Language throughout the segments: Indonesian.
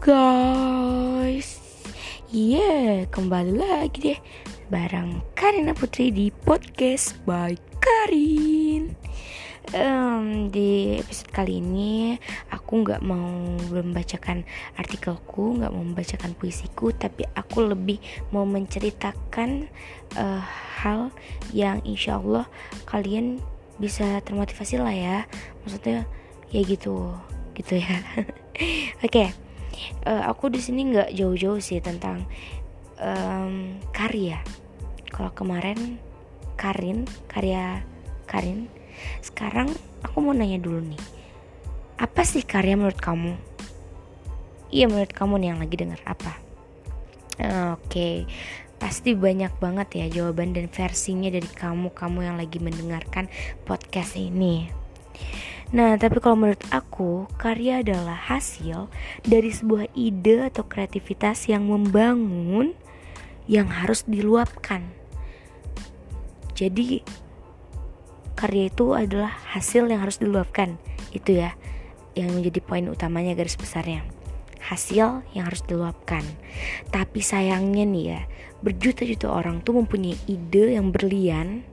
Guys. Yeah, kembali lagi deh Bareng Karina Putri di podcast by Karin. Um, Di episode kali ini Aku gak mau membacakan artikelku Gak mau membacakan puisiku Tapi aku lebih mau menceritakan uh, Hal yang insya Allah Kalian bisa termotivasi lah ya. Maksudnya ya gitu gitu ya. Oke okay. Uh, aku di sini nggak jauh-jauh sih tentang um, karya. Kalau kemarin Karin karya Karin. Sekarang aku mau nanya dulu nih apa sih karya menurut kamu? Iya menurut kamu nih yang lagi dengar apa? Oke okay. pasti banyak banget ya jawaban dan versinya dari kamu kamu yang lagi mendengarkan podcast ini Nah, tapi kalau menurut aku, karya adalah hasil dari sebuah ide atau kreativitas yang membangun yang harus diluapkan. Jadi, karya itu adalah hasil yang harus diluapkan. Itu ya, yang menjadi poin utamanya garis besarnya. Hasil yang harus diluapkan. Tapi sayangnya nih ya, berjuta-juta orang tuh mempunyai ide yang berlian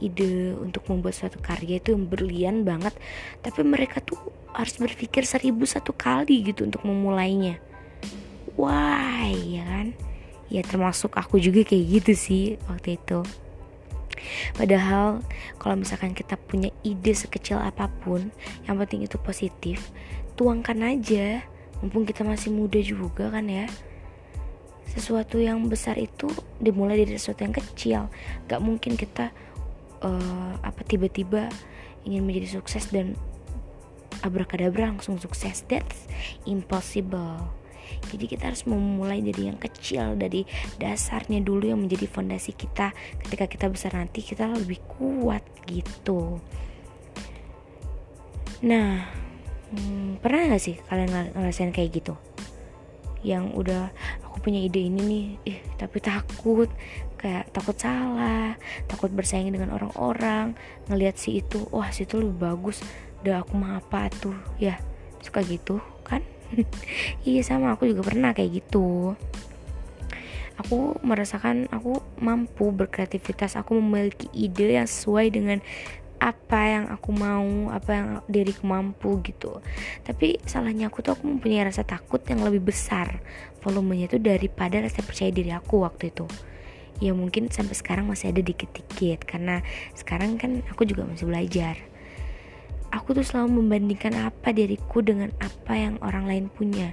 ide untuk membuat suatu karya itu yang berlian banget. Tapi mereka tuh harus berpikir seribu satu kali gitu untuk memulainya. Why ya kan? Ya termasuk aku juga kayak gitu sih waktu itu. Padahal kalau misalkan kita punya ide sekecil apa pun Yang penting itu positif Tuangkan aja. Mumpung kita masih muda juga kan ya. Sesuatu yang besar itu dimulai dari sesuatu yang kecil. Gak mungkin kita uh, apa tiba-tiba ingin menjadi sukses dan abrakadabra langsung sukses. That's impossible. Jadi kita harus memulai dari yang kecil dari dasarnya dulu yang menjadi fondasi kita. Ketika kita besar nanti kita lebih kuat gitu. Nah hmm, pernah gak sih kalian ngerasain kayak gitu? Yang udah aku punya ide ini nih. Eh tapi takut kayak takut salah takut bersaing dengan orang-orang ngelihat si itu wah si itu lebih bagus udah aku mah apa tuh? Ya suka gitu kan? Iya sama aku juga pernah kayak gitu. Aku merasakan aku mampu berkreativitas aku memiliki ide yang sesuai dengan apa yang aku mau apa yang diriku mampu gitu. Tapi salahnya aku tuh aku mempunyai rasa takut yang lebih besar. Volumenya itu daripada rasa percaya diri aku waktu itu ya mungkin sampai sekarang masih ada dikit-dikit karena sekarang kan aku juga masih belajar. Aku tuh selalu membandingkan apa diriku dengan apa yang orang lain punya.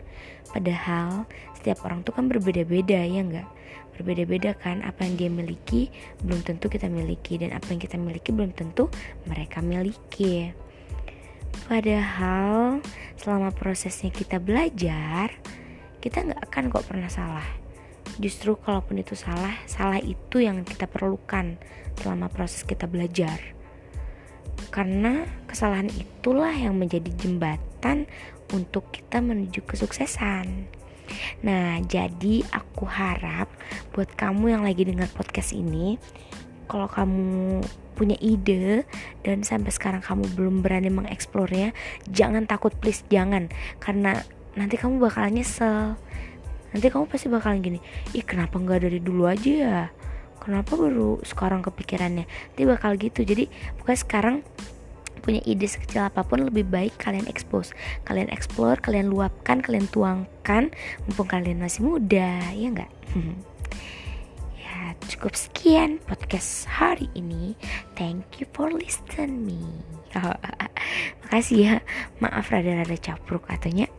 Padahal setiap orang tuh kan berbeda-beda ya enggak berbeda-beda kan apa yang dia miliki belum tentu kita miliki dan apa yang kita miliki belum tentu mereka miliki. Padahal selama prosesnya kita belajar kita nggak akan kok pernah salah justru kalaupun itu salah salah itu yang kita perlukan selama proses kita belajar. Karena kesalahan itulah yang menjadi jembatan untuk kita menuju kesuksesan. Nah, jadi aku harap buat kamu yang lagi dengar podcast ini, kalau kamu punya ide dan sampai sekarang kamu belum berani mengeksplornya, jangan takut please jangan. Karena nanti kamu bakalan nyesel. Nanti kamu pasti bakalan gini, ih kenapa nggak dari dulu aja ya? Kenapa baru sekarang kepikirannya? Nanti bakal gitu. Jadi pokoknya sekarang punya ide sekecil apa pun lebih baik kalian expose kalian explore kalian luapkan kalian tuangkan mumpung kalian masih muda ya enggak ya cukup sekian podcast hari ini thank you for listening me makasih ya maaf rada-rada capruk katanya